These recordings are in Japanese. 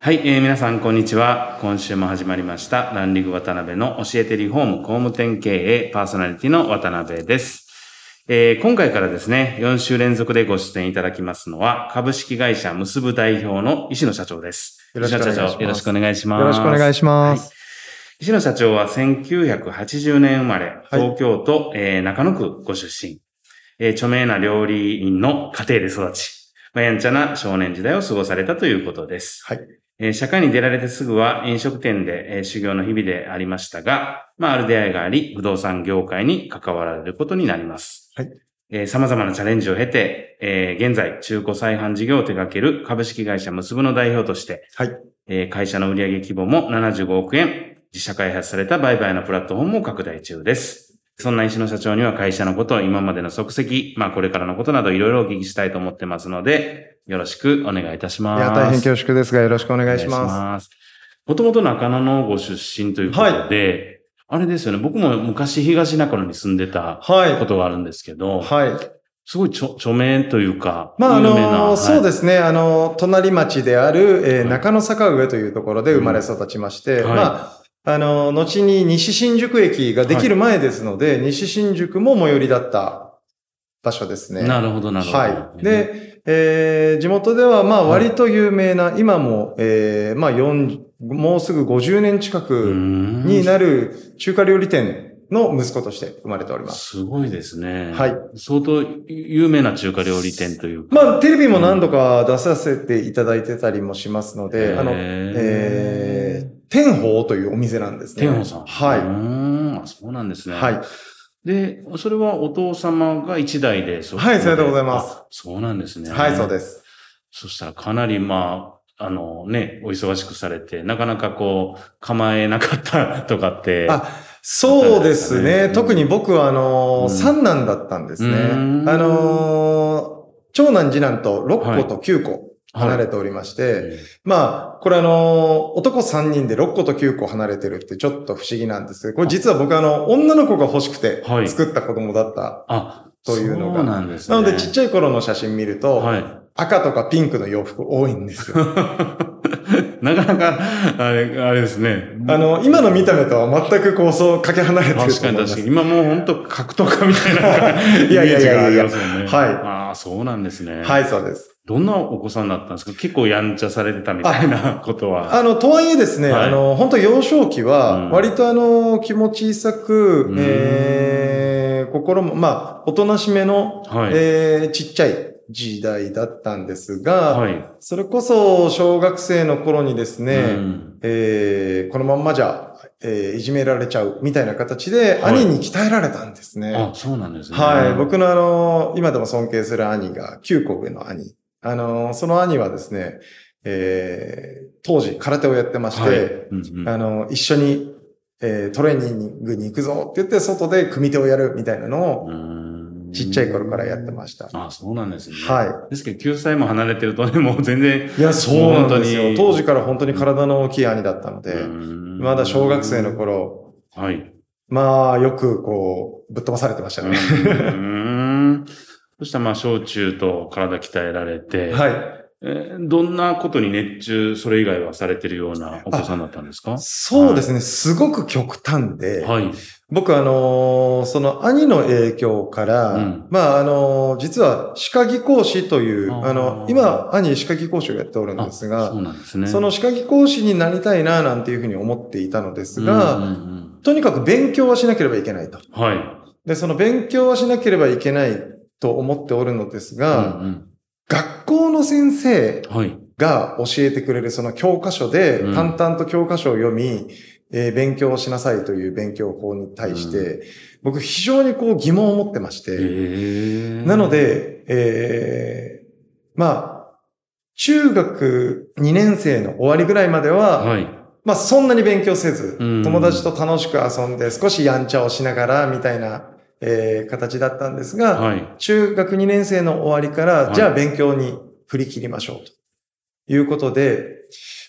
はい、えー皆さんこんにちは。今週も始まりました、ランリング渡辺の教えてリフォーム工務店経営パーソナリティの渡辺です。えー今回からですね、4週連続でご出演いただきますのは、株式会社結ぶ代表の石野社長です。よろしくお願いします石野社長、よろしくお願いします。よろしくお願いしますはい石野社長は1980年生まれ、はい東京都、えー中野区ご出身、えー著名な料理人の家庭で育ち、まあやんちゃな少年時代を過ごされたということです。はい。えー社会に出られてすぐは飲食店で、えー修行の日々でありましたが、まあ、ある出会いがあり、不動産業界に関わられることになります。はい。えー様々なチャレンジを経て、えー現在、中古再販事業を手掛ける株式会社結ぶの代表として、はい。えー会社の売上規模も75億円、自社開発された売買のプラットフォームも拡大中です。そんな石野社長には会社のこと、今までの足跡、まあこれからのことなどいろいろお聞きしたいと思ってますので、よろしくお願いいたします。いや、大変恐縮ですが、よろしくお願いします。す。もともと中野のご出身ということで、あれですよね、僕も昔東中野に住んでたはい。ことがあるんですけど、はい。すごい著著名というか、まあ、あ有名なの、そうですす。ね。あの、隣町である、えーはい中野坂上というところで生まれ育ちまして、うんはいまあ、あの、後に西新宿駅ができる前ですので、西新宿も最寄りだった場所ですね。なるほど、なるほど。はい。で、えー地元では、まあ、割と有名な、今も、えーまあ、4、もうすぐ50年近くにになる中華料理店の息子として生まれております。すごいですね。はい。相当有名な中華料理店というか。まあ、テレビも何度か出させていただいてたりもしますので、あの、ええー、天宝というお店なんですね。天保さん。うはい。ーん、あそうなんですね。はい。で、それはお父様が一代で、そはいさようでございますあそうなんですね。はい、そうです。そしたらかなりまあ、あのね、お忙しくされて、なかなかこう、構えなかったとかって。あ、そうですうんね。特に僕は、あのーうん三男だったんですね。うんあのー長男、次男と6個と9個離れておりまして、えまあ、これあの、男3人で6個と9個離れてるってちょっと不思議なんですけど、これ実は僕あの、女の子が欲しくてはい作った子供だった。あ、というのがそうなんですね。なのでちっちゃい頃の写真見ると、はい。赤とかピンクの洋服多いんですよ。なかなか、あれ、あれですね。あの、今の見た目とは全くこうそうかけ離れてると思い確かに。確かに。今もう本当格闘家みたいな いやいやいやいや。はいああ、そうなんですね。はい、そうです。どんなお子さんだったんですか？結構やんちゃされてたみたいなことは。あの、とはいえですね、はいあの、本当幼少期うんは、割とあの、気持ち小さく、うんえー、心も、まあ、おとなしめの、はいえー、ちっちゃい時代だったんですが、はい。それこそ小学生の頃にですね、うんえー、このまんまじゃ、えー、いじめられちゃうみたいな形で、はい兄に鍛えられたんですね。あ、そうなんですね。はい。僕のあの、今でも尊敬する兄が9個上の兄。あの、その兄はですね、えー、当時空手をやってまして、はいうんうんあの、一緒に、えートレーニングに行くぞって言って、外で組手をやるみたいなのを、ちっちゃい頃からやってました。あ、そうなんですね。はい。ですけど、9歳も離れてるとね、もう全然。いや、そうなんですよ。本当時から本当に体の大きい兄だったので、まだ小学生の頃、はい。まあ、よくこう、ぶっ飛ばされてましたね。うん。そしたらまあ、小中と体鍛えられて、はい。えーどんなことに熱中、それ以外はされてるようなお子さんだったんですか？そうですね、すごく極端で、はい。僕あのーその兄の影響から、うんまああのー実は歯科技講師という、あの、今、兄歯科技講師をやっておるんですがそう、なんですね。その歯科技講師になりたいな、なんていうふうに思っていたのですが、うんうんとにかく勉強はしなければいけないと。うんはい。で、その勉強はしなければいけないと思っておるのですが、うん学校の先生。が教えてくれるその教科書で、うん。淡々と教科書を読み、えー勉強をしなさいという勉強法に対して、僕非常にこう疑問を持ってまして、えー。なの、で、えーまあ、中学2年生の終わりぐらいまでは、はい。まあそんなに勉強せず、うん。友達と楽しく遊んで少しやんちゃをしながらみたいな、えー形だったんですが、はい。中学2年生の終わりから、はいじゃあ勉強に振り切りましょうということで、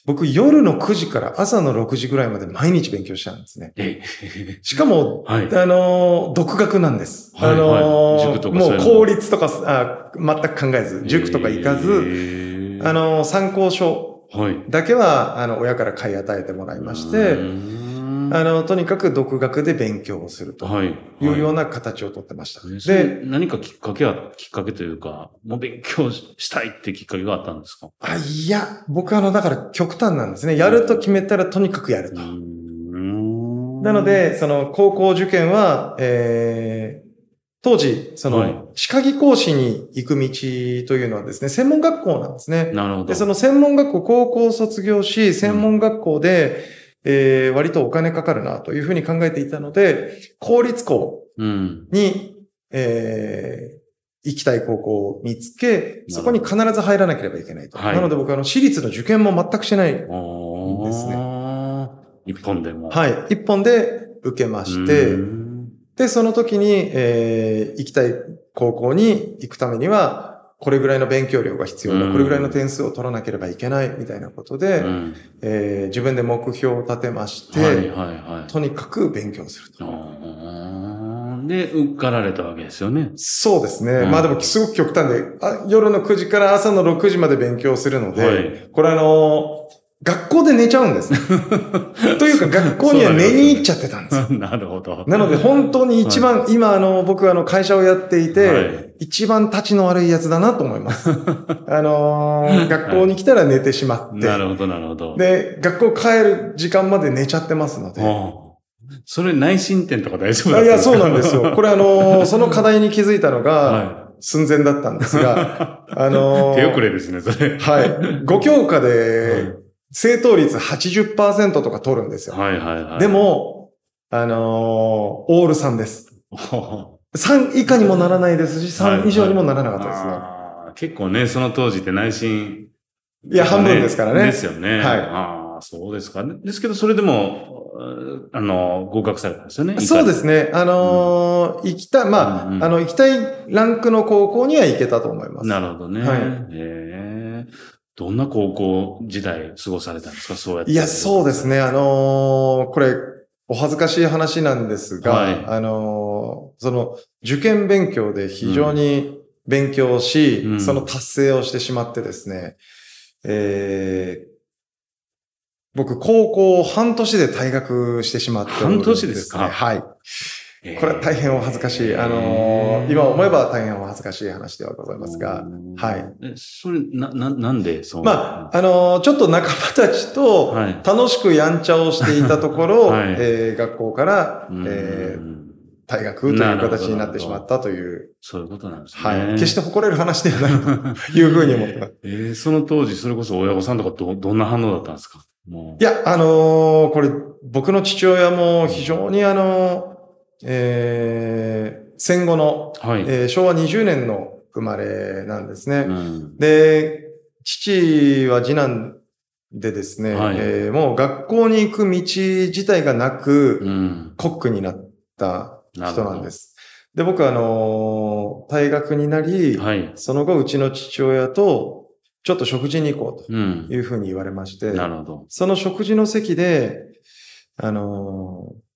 僕夜の9時から朝の6時ぐらいまで毎日勉強したんですね。えしかも、はい。あのー独学なんです。はいあのーはい塾とかもそう効率とかあ全く考えず、塾とか行かず、ずあ、のー参考書はい。だけは、あの、親から買い与えてもらいまして、うんあの、とにかく独学で勉強をするとはい。いうようなな形をとってました。で、で、何かきっかけは、きっかけというか、もう勉強したいってきっかけがあったんですか？あ、いや、僕あの、だから極端なんですね。やると決めたらとにかくやると。んなの、で、その、高校受験は、えー、当時、そはいの、歯科技講師に行く道というのはですね、専門学校なんですね。なるほど。で、その専門学校、高校卒業し、専門学校で、えー、割とお金かかるなというふうに考えていたので、公立校うん。に、えー行きたい高校を見つけ、そこに必ず入らなければいけないと。はいなので僕、あの、私立の受験も全くしてない。おーです一本でも。はい。一本で受けまして、うんで、その時に、えー行きたい高校に行くためには、これぐらいの勉強量が必要だ。うんこれぐらいの点数を取らなければいけない、みたいなことで、うんえー自分で目標を立てまして、はいはいはい。とにかく勉強すると。で、受かられたわけですよね。そうですね。うんまあでもすごく極端であ、夜の9時から朝の6時まで勉強するので、はいこれあのー学校で寝ちゃうんですね。というか学校には寝に行っちゃってたんですよ。なるほど。なので本当に一番、今あの、僕あの会社をやっていて、はい一番立ちの悪いやつだなと思います。あのー学校に来たら寝てしまって、なるほど、なるほど。で、学校帰る時間まで寝ちゃってますので、それ内申点とか大丈夫ですか？そうなんですよ。これあのー その課題に気づいたのが、は寸前だったんですが、あのー手遅れですね、それ。はい。5教科はいで、正答率80%とか取るんですよ。はいはいはい。で、も、あのーオール3です。は3以下にもならないですし、3以上にもならなかったですね。あー結構ね、その当時って内心。いや半分ですからねですよね。はいああ、そうですかね。ですけど、それでも、うあの、合格されたんですよね。そうですね。あのー行きたい、まあ、うんうんあの、行きたいランクの高校には行けたと思います。なるほどね。はいへえどんな高校時代過ごされたんですかそうやって。いや、そうですね。あのーこれ、お恥ずかしい話なんですが、はい。あのーその、受験勉強で非常に勉強し、うん。その達成をしてしまってですね、えー僕、高校半年で退学してしまっておるん半年ですか？はい。これは大変お恥ずかしい。あのー今思えば大変お恥ずかしい話ではございますが、はい。え、それ、な、な、なんでそう？まあ、あのーちょっと仲間たちとはい楽しくやんちゃをしていたところ、はいえー学校から、うんえー退学という形になってしまったという、そういうことなんですね。はい。決して誇れる話ではないというふうに思ってます。えーその当時、それこそ親御さんとかど、どんな反応だったんですか？もう。いや、あのーこれ、僕の父親も非常にあのーえー戦後の、はい。えー昭和20年の生まれなんですね。うん。で、父は次男でですね、はいえーもう学校に行く道自体がなく、うん。コックになった人なんです。で、僕はあのー退学になり、はい。その後うちの父親とちょっと食事に行こううんと。いうふうに言われまして、なるほど。その食事の席で、あのー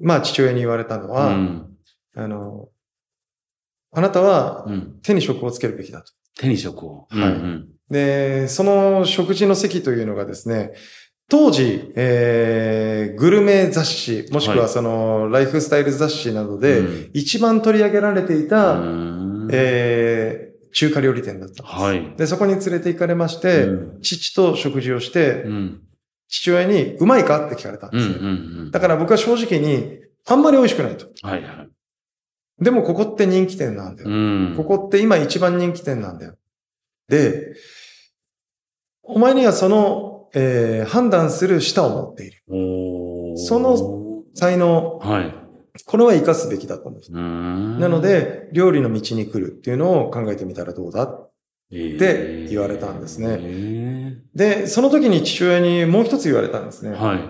まあ父親に言われたのは、うん。あの、あなたはうん。手に職をつけるべきだと。手に職を。はいうんで、その食事の席というのがですね、当時、えー、グルメ雑誌、もしくははいその、ライフスタイル雑誌などで、うん一番取り上げられていた、うん。えー、中華料理店だったんです。はい。で、そこに連れて行かれまして、うん父と食事をして、うん。父親に、うまいか？って聞かれたんうん。うですね。ん。だから僕は正直に、あんまり美味しくないと。はいはい。でもここって人気店なんだよ。うん。ここって今一番人気店なんだよ。で、お前にはその、えー判断する舌を持っている。その才能、はい。これは活かすべきだと思う。うんなの、で、料理の道に来るっていうのを考えてみたらどうだって言われたんですねね。で、その時に父親にもう一つ言われたんですね。はい。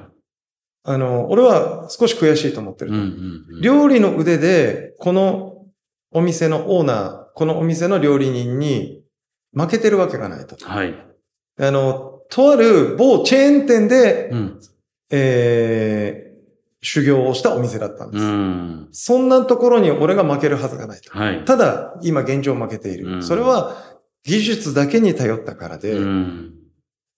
あの、俺は少し悔しいと思ってると。うんうんうん。料理の腕で、このお店のオーナー、このお店の料理人に負けてるわけがないと。はい。あの、とある某チェーン店で、うん。えー、修行をしたお店だったんです。うん。そんなところに俺が負けるはずがないと。はい。ただ、今現状負けている。うんそれは技術だけに頼ったからで、うん。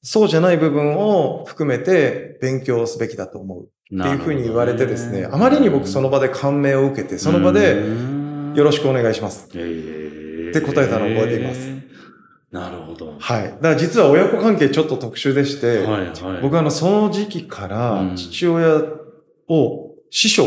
そうじゃない部分を含めて勉強すべきだと思う。っていうふうに言われてですね、あまりに僕その場で感銘を受けて、その場で、よろしくお願いします。えーって答えたのを覚えています。なるほど。はい。だから実は親子関係ちょっと特殊でして、はいはい。僕はあの、その時期からうん父親を師匠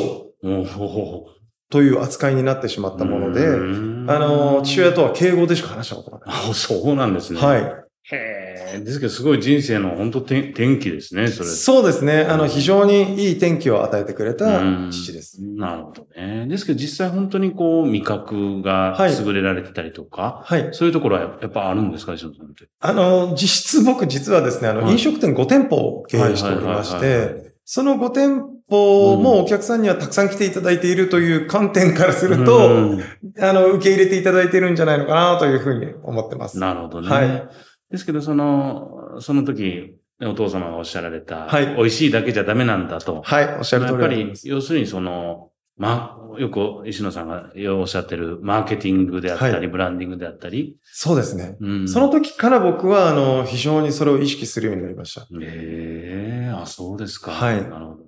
という扱いになってしまったもので、うんあの、父親とは敬語でしか話したことがない。あ、そうなんですね。。はいい。へえ。ですけど、すごい人生の本当転転機ですね、それ。そうですね。あの、非常にいい天気を与えてくれたうん父です。なるほどね。ですけど、実際本当にこう、味覚がはい優れられてたりとか、はい。そういうところはやっぱあるんですか、石野さんって？あの、実質僕実はですね、あの、はい飲食店5店舗を経営しておりまして、その5店舗もお客さんにはたくさん来ていただいているという観点からすると、うんあの、受け入れていただいているんじゃないのかなというふうに思ってます。なるほどね。はいですけど、その、その時、お父様がおっしゃられた、はい美味しいだけじゃダメなんだと。はい、おっしゃる通やっぱり。要するにその、まあ、よく石野さんがおっしゃってるマーケティングであったり、はいブランディングであったり、そうですね。うんその時から僕は、あの、非常にそれを意識するようになりました。ええあ、そうですか。はいなるほど。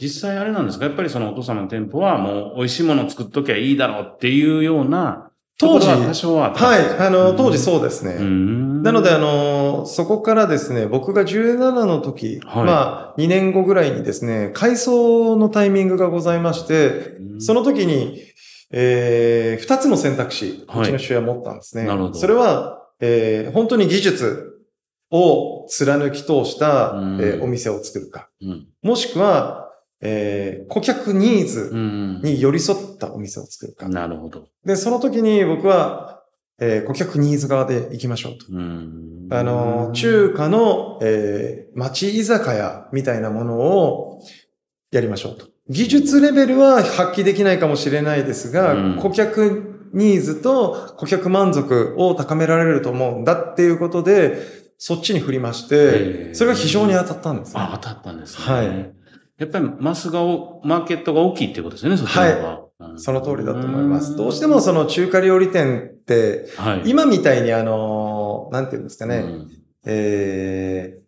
実際あれなんですか？やっぱりそのお父様の店舗はもう美味しいものを作っときゃいいだろうっていうような、当時ははい、あの、うん当時そうですね。うんなので、あの、そこからですね、僕が17の時、はいまあ、2年後ぐらいにですね、改装のタイミングがございまして、うんその時に、えー、2つの選択肢、はいうちの父親は持ったんですね。なるほどそれは、えー、本当に技術を貫き通した、うんえーお店を作るか。うん。もしくは、えー、顧客ニーズうん。に寄り添ったお店を作るか。なるほど。で、その時に僕は、えー、顧客ニーズ側で行きましょうと。うん。あの、中華の、えー、町居酒屋みたいなものをやりましょうと。技術レベルは発揮できないかもしれないですが、うん顧客ニーズと顧客満足を高められると思うんだっていうことで、そっちに振りまして、それが非常に当たったんですね、あ、当たったんですね。はい。やっぱりマスがお、マーケットが大きいっていうことですよね、そっちの方が。うんその通りだと思います。どうしてもその中華料理店って、はい。今みたいにあの、なんていうんですかね、うんえー、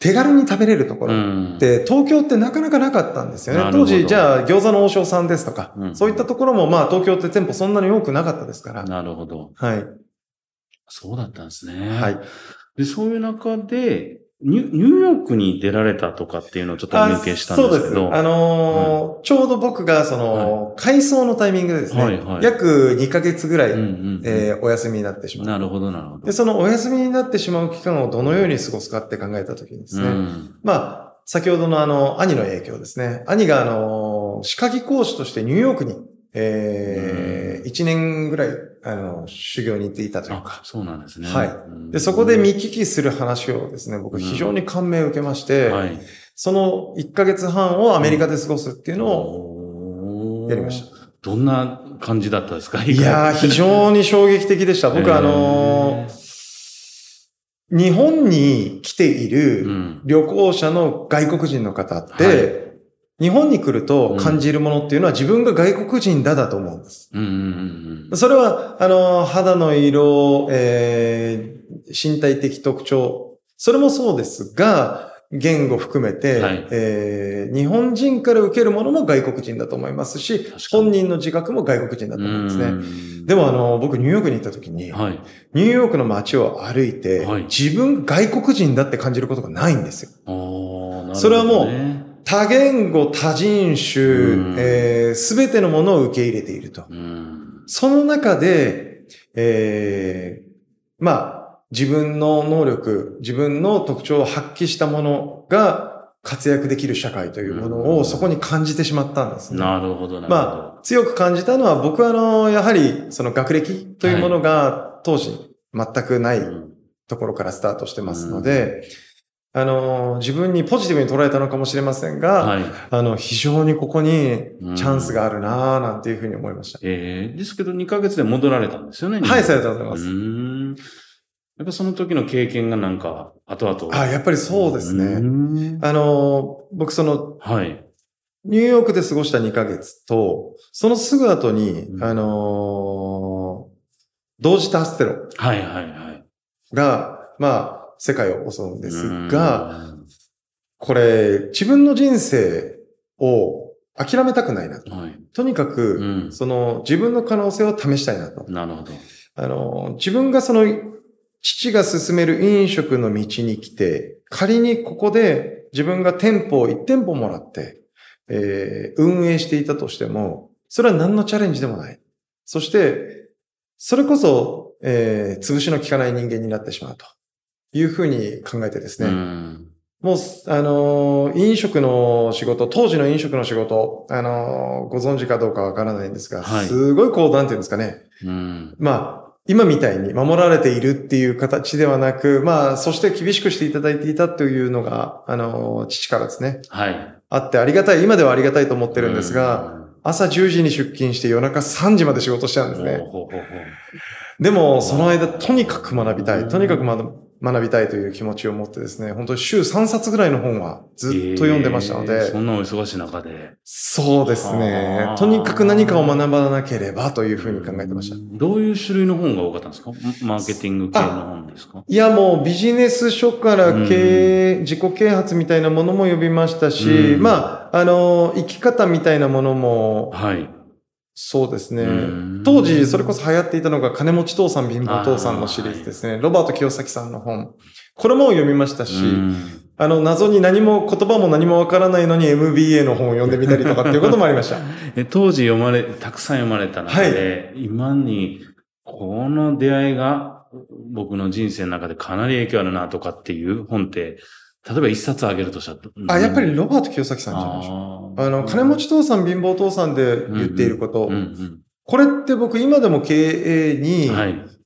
手軽に食べれるところうんで、東京ってなかなかなかったんですよね。当時、じゃあ、餃子の王将さんですとか、うんそういったところも、まあ、東京って店舗そんなに多くなかったですから。なるほど。はい。そうだったんですね。はい。で、そういう中で、ニュニューヨークに出られたとかっていうのをちょっとお見受けしたんですけど。そうです。あのーちょうど僕が、その、改装のタイミングでですね、はいはい約2ヶ月ぐらい、うんうんうんえーお休みになってしまう。なるほど、なるほど。で、そのお休みになってしまう期間をどのように過ごすかって考えたときにですね、うんまあ、先ほどのあの、兄の影響ですね。兄があの、歯科技講師としてニューヨークに、えー、1年ぐらい、あの、修行に行っていたというあか、。そうなんですね。はいうんで、そこで見聞きする話をですね、僕非常に感銘を受けまして、はい。その1ヶ月半をアメリカで過ごすっていうのををやりました。どんな感じだったですか？いやー、非常に衝撃的でした。僕あのへ日本に来ているうん。旅行者の外国人の方って、はい日本に来ると感じるものっていうのは自分が外国人だだと思うんです。うんうんうんそれは、あの、肌の色、えー、身体的特徴、それもそうですが、言語含めて、はいえー日本人から受けるものも外国人だと思いますし本人の自覚も外国人だと思うんですね。ねでもあの、僕ニューヨークに行った時に、はい。ニューヨークの街を歩いて、はい自分外国人だって感じることがないんですよ。それはも多言語、多人種うん、えすべてのものを受け入れていると。うん。その中で、えーまあ、自分の能力、自分の特徴を発揮したものが活躍できる社会というものうんをそこに感じてしまったんですね。なるほど、なるほど。まあ、強く感じたのは僕はあの、やはりその学歴というものが当時全くないうんところからスタートしてますので、あの、自分にポジティブに捉えたのかもしれませんが、はい。あの、非常にここにチャンスがあるなぁなんていうふうに思いました。ええですけど2ヶ月で戻られたんですよね。はい、日本ありがとうございます。うーん。やっぱその時の経験がなんか、後々。あ、やっぱりそうですね。んあの、僕その、はい。ニューヨークで過ごした2ヶ月と、そのすぐ後に、うんあのー同時多発テロはいはいはい。が、まあ、世界を襲うんですが、うこれ、自分の人生を諦めたくないなと。はい。とにかく、うんその自分の可能性を試したいなと。なるほど。あの、自分がその、父が進める飲食の道に来て、仮にここで自分が店舗を1店舗もらって、えー運営していたとしても、それは何のチャレンジでもない。そして、それこそ、えー潰しの効かない人間になってしまうというふうに考えてですね。うんもう、あのー飲食の仕事、当時の飲食の仕事、あのーご存知かどうかわからないんですが、はいすごいこう、なんていうんですかね。うん。まあ、今みたいに守られているっていう形ではなく、まあ、そして厳しくしていただいていたというのが、あのー父からですね、はい。あってありがたい、今ではありがたいと思ってるんですが、朝10時に出勤して夜中3時まで仕事しちゃうんうん、ですね。ほうほうほうほうでも、その間、とにかく学びたい。とにかく学学びたいという気持ちを持ってですね、本当に週3冊ぐらいの本はずっと読んでましたので、えーそんなお忙しい中で。そうですね。とにかく何かを学ばなければというふうに考えてました。どういう種類の本が多かったんですか？マーケティング系の本ですか？いや、もうビジネス書から経営、自己啓発みたいなものも読みましたし、うんまあ、あの、生き方みたいなものも、はい。そうですねうん。当時、それこそ流行っていたのが、金持ち父さん、貧乏父さんのシリーズですね。ロバート清崎さんの本。これも読みましたし、うんあの、謎に何も、言葉も何もわからないのに MBA の本を読んでみたりとかっていうこともありました。え当時読まれ、たくさん読まれた中で、今に、この出会いが僕の人生の中でかなり影響あるなとかっていう本って、例えば一冊あげるとしたら。あ、やっぱりロバート清崎さんじゃないでしょうか。あの、金持ち父さん、貧乏父さんで言っていること。うんうんこれって僕今でも経営うに。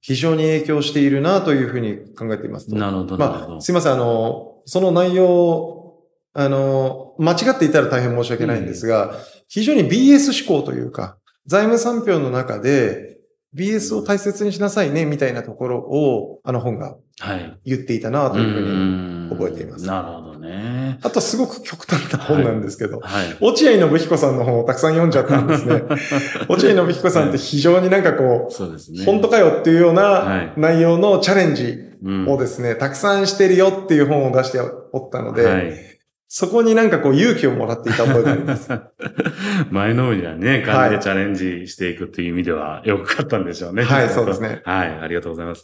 非常に影響しているなというふうに考えていますと。なるほど、なるほまど。あ、すいません、あの、その内容、あの、間違っていたら大変申し訳ないんですが、非常に BS 思考というか、財務産業の中で BS を大切にしなさいね、みたいなところを、あの本がはい。言っていたなというふうに。うん覚えていますなるほどね。あとすごく極端な本なんですけど、はい。落合信彦さんの本をたくさん読んじゃったんですね。落合信彦さんって非常になんかこう、そうですね。本当かよっていうようはない内容のチャレンジうんをですね、たくさんしてるよっていう本を出しておったので、はい。そこになんかこう勇気をもらっていた覚えがあります。前のめりなね、感じはいでチャレンジしていくっていう意味では良かったんでしょうね。はいそうですねはい、ありがとうございます。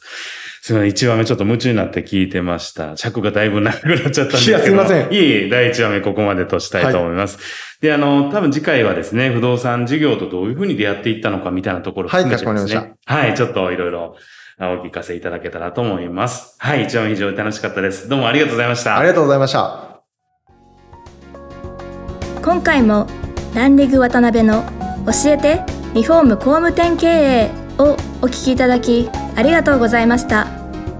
すみません、1話目ちょっと夢中になって聞いてました。尺がだいぶ長くなっちゃったんですけど。いやすいませんいえいえ、第1話目ここまでとしたいと思います。で、あの、多分次回はですね、不動産事業とどういうふうに出会っていったのかみたいなところを含めてですね。はいかしこまりはい、ちょっといろいろお聞かせいただけたらと思います。はい、1話目非常に楽しかったです。どうもありがとうございました。ありがとうございました。今回もランリグ渡辺の教えてリフォーム工務店経営をお聞きいただきありがとうございました